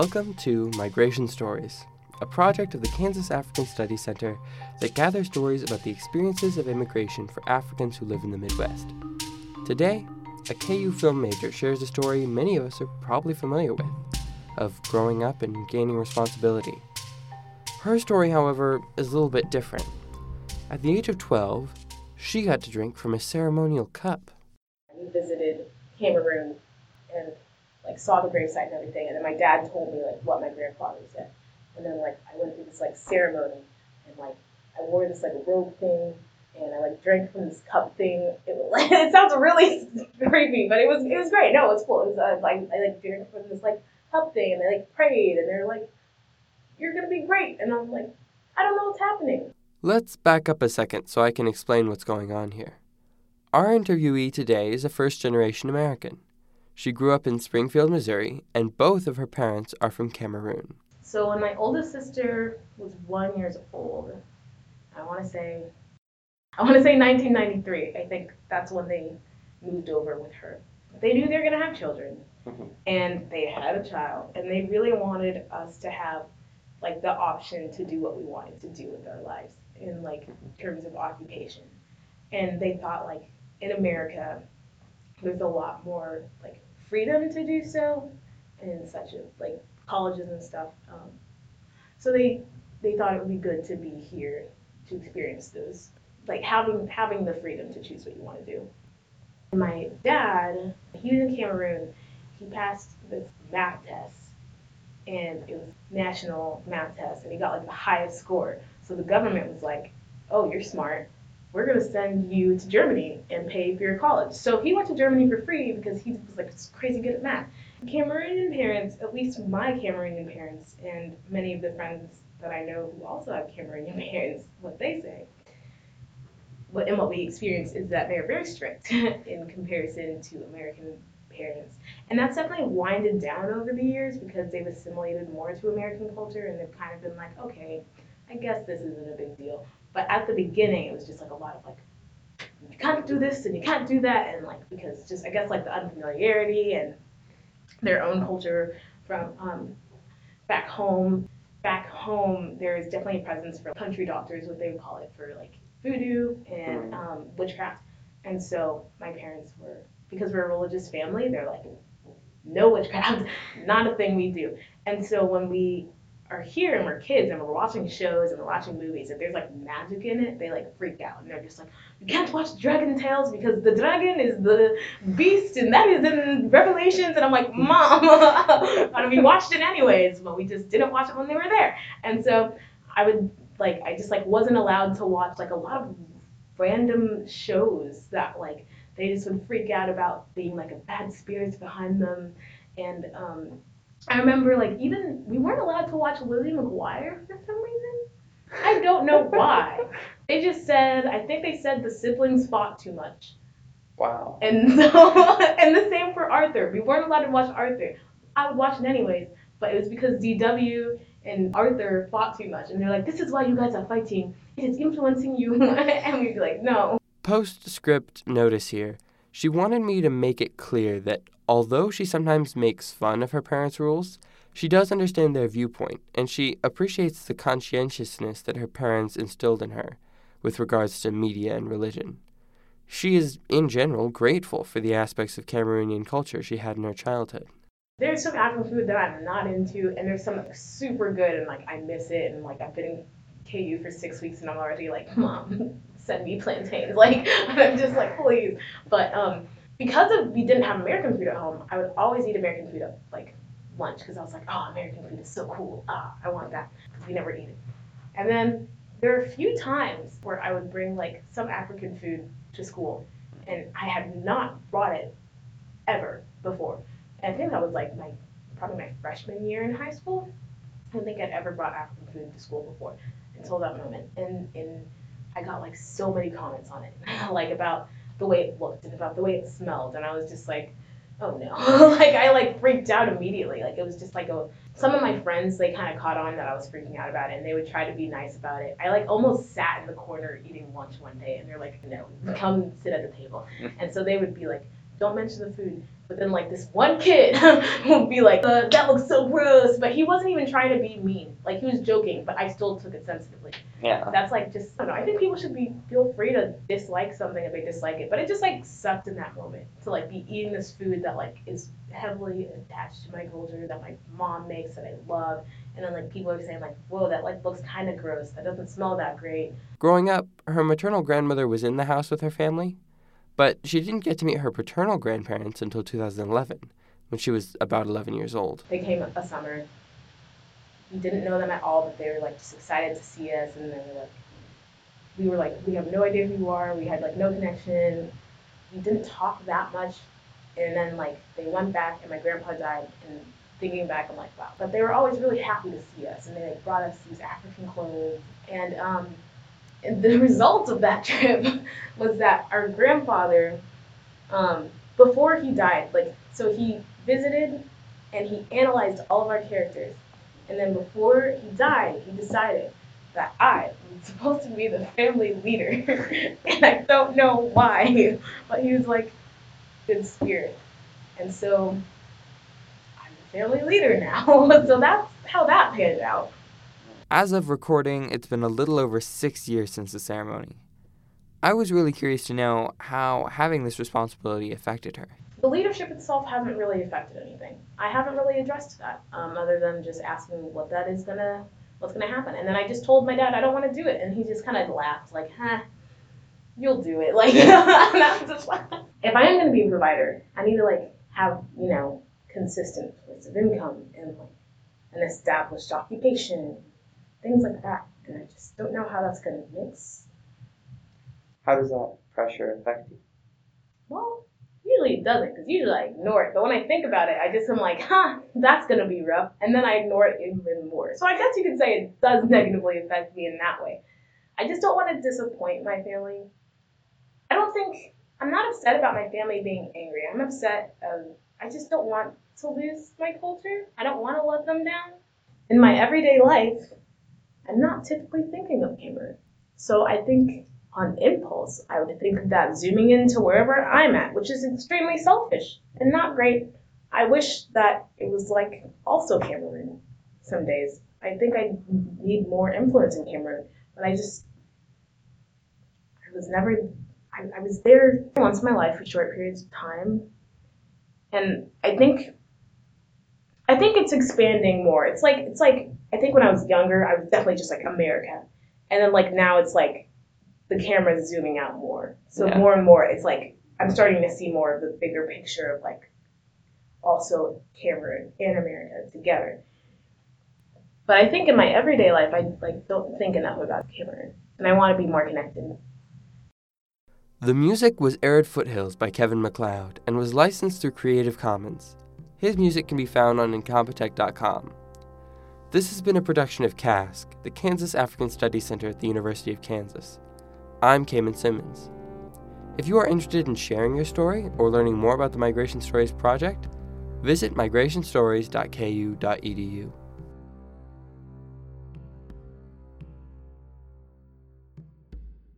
Welcome to Migration Stories, a project of the Kansas African Studies Center that gathers stories about the experiences of immigration for Africans who live in the Midwest. Today, a KU film major shares a story many of us are probably familiar with of growing up and gaining responsibility. Her story, however, is a little bit different. At the age of 12, she got to drink from a ceremonial cup. We visited Cameroon like saw the gravesite and everything, and then my dad told me like what my grandfather said, and then like I went through this like ceremony, and like I wore this like robe thing, and I like drank from this cup thing. It was like it sounds really creepy, but it was it was great. No, it was cool. It was uh, like I like drank from this like cup thing, and they like prayed, and they're like, "You're gonna be great," and I'm like, I don't know what's happening. Let's back up a second so I can explain what's going on here. Our interviewee today is a first generation American. She grew up in Springfield, Missouri, and both of her parents are from Cameroon. So when my oldest sister was one years old, I want to say, I want to say 1993. I think that's when they moved over with her. They knew they were gonna have children, Mm-hmm. and they had a child, and they really wanted us to have like the option to do what we wanted to do with our lives in like terms of occupation. And they thought like in America, there's a lot more like freedom to do so, and such as like colleges and stuff. Um, so they they thought it would be good to be here to experience those, like having having the freedom to choose what you want to do. My dad, he was in Cameroon. He passed this math test, and it was national math test, and he got like the highest score. So the government was like, "Oh, you're smart. We're gonna send you to Germany and pay for your college." So he went to Germany for free because he was like crazy good at math. Cameroonian parents, at least my Cameroonian parents, and many of the friends that I know who also have Cameroonian parents, what they say, what and what we experience is that they're very strict in comparison to American parents, and that's definitely winded down over the years because they've assimilated more to American culture, and they've kind of been like, okay, I guess this isn't a big deal. But at the beginning, it was just like a lot of like, you can't do this and you can't do that, and like because just I guess like the unfamiliarity and their own culture from um, back home. Back home, there is definitely a presence for country doctors, what they would call it, for like voodoo and um, witchcraft. And so my parents were, because we're a religious family, they're like, no witchcraft, not a thing we do. And so when we are here and we're kids and we're watching shows and we're watching movies, if there's like magic in it, they like freak out and they're just like, you can't watch Dragon Tales because the dragon is the beast and that is in Revelations. And I'm like, Mom, and we watched it anyways, but we just didn't watch it when they were there. And so I would like, I just like wasn't allowed to watch like a lot of random shows that like they just would freak out about being like a bad spirits behind them. And um, I remember like even we weren't allowed to watch Lizzie McGuire for some reason. I don't know why. They just said I think they said the siblings fought too much. Wow. And so and the same for Arthur. We weren't allowed to watch Arthur. I would watch it anyways, but it was because DW and Arthur fought too much and they're like, This is why you guys are fighting. It is influencing you and we'd be like, No. Postscript notice here. She wanted me to make it clear that although she sometimes makes fun of her parents' rules, she does understand their viewpoint, and she appreciates the conscientiousness that her parents instilled in her with regards to media and religion. She is, in general, grateful for the aspects of Cameroonian culture she had in her childhood. There's some African food that I'm not into, and there's some super good, and like I miss it, and like I've been in KU for six weeks, and I'm already like, Mom, send me plantains. Like I'm just like, please. But um, because of we didn't have American food at home, I would always eat American food at like lunch because I was like, oh, American food is so cool. Ah, I want that we never eat it. And then there are a few times where I would bring like some African food to school, and I had not brought it ever before. And I think that was like my probably my freshman year in high school. I don't think I'd ever brought African food to school before until that moment. And and I got like so many comments on it, like about the way it looked and about the way it smelled, and I was just like, oh no, like I like freaked out immediately. Like it was just like a. Some of my friends they kind of caught on that I was freaking out about it, and they would try to be nice about it. I like almost sat in the corner eating lunch one day, and they're like, no, come sit at the table. And so they would be like don't mention the food. But then like this one kid would be like, uh, that looks so gross. But he wasn't even trying to be mean. Like he was joking, but I still took it sensitively. Yeah. That's like just I don't know. I think people should be feel free to dislike something if they dislike it. But it just like sucked in that moment to like be eating this food that like is heavily attached to my culture that my mom makes that I love. And then like people are saying like, whoa, that like looks kind of gross. That doesn't smell that great. Growing up, her maternal grandmother was in the house with her family, but she didn't get to meet her paternal grandparents until 2011, when she was about 11 years old. They came a summer. We didn't know them at all, but they were like just excited to see us, and they were like, we were like, we have no idea who you are. We had like no connection. We didn't talk that much, and then like they went back, and my grandpa died, and thinking back, I'm like, wow. But they were always really happy to see us, and they like brought us these African clothes, and um, and the result of that trip was that our grandfather, um, before he died, like, so he visited and he analyzed all of our characters. And then before he died, he decided that I was supposed to be the family leader. and I don't know why, but he was like, good spirit. And so I'm the family leader now. so that's how that panned out. As of recording, it's been a little over six years since the ceremony. I was really curious to know how having this responsibility affected her. The leadership itself hasn't really affected anything. I haven't really addressed that, um, other than just asking what that is gonna, what's gonna happen. And then I just told my dad I don't want to do it, and he just kind of laughed, like, "Huh, you'll do it." Like, if I am gonna be a provider, I need to like have you know consistent place of income and like an established occupation things like that. And I just don't know how that's going to mix. How does that pressure affect you? Well, usually it doesn't, because usually I ignore it. But when I think about it, I just am like, huh, that's to be rough. And then I ignore it even more. So I guess you could say it does negatively affect me in that way. I just don't want to disappoint my family. I don't think, I'm not upset about my family being angry. I'm upset of, I just don't want to lose my culture. I don't want to let them down. In my everyday life, I'm not typically thinking of Cameroon. So I think on impulse, I would think that zooming into wherever I'm at, which is extremely selfish and not great. I wish that it was like also Cameroon some days. I think I need more influence in Cameroon, but I just, I was never, I, I was there once in my life for short periods of time. And I think, I think it's expanding more. It's like, it's like I think when I was younger, I was definitely just like America, and then like now it's like the camera's zooming out more. So yeah. more and more, it's like I'm starting to see more of the bigger picture of like also Cameroon and America together. But I think in my everyday life, I like don't think enough about Cameroon, and I want to be more connected. The music was Arid Foothills by Kevin MacLeod and was licensed through Creative Commons. His music can be found on Incompetech.com. This has been a production of KASC, the Kansas African Studies Center at the University of Kansas. I'm Cayman Simmons. If you are interested in sharing your story or learning more about the Migration Stories Project, visit migrationstories.ku.edu.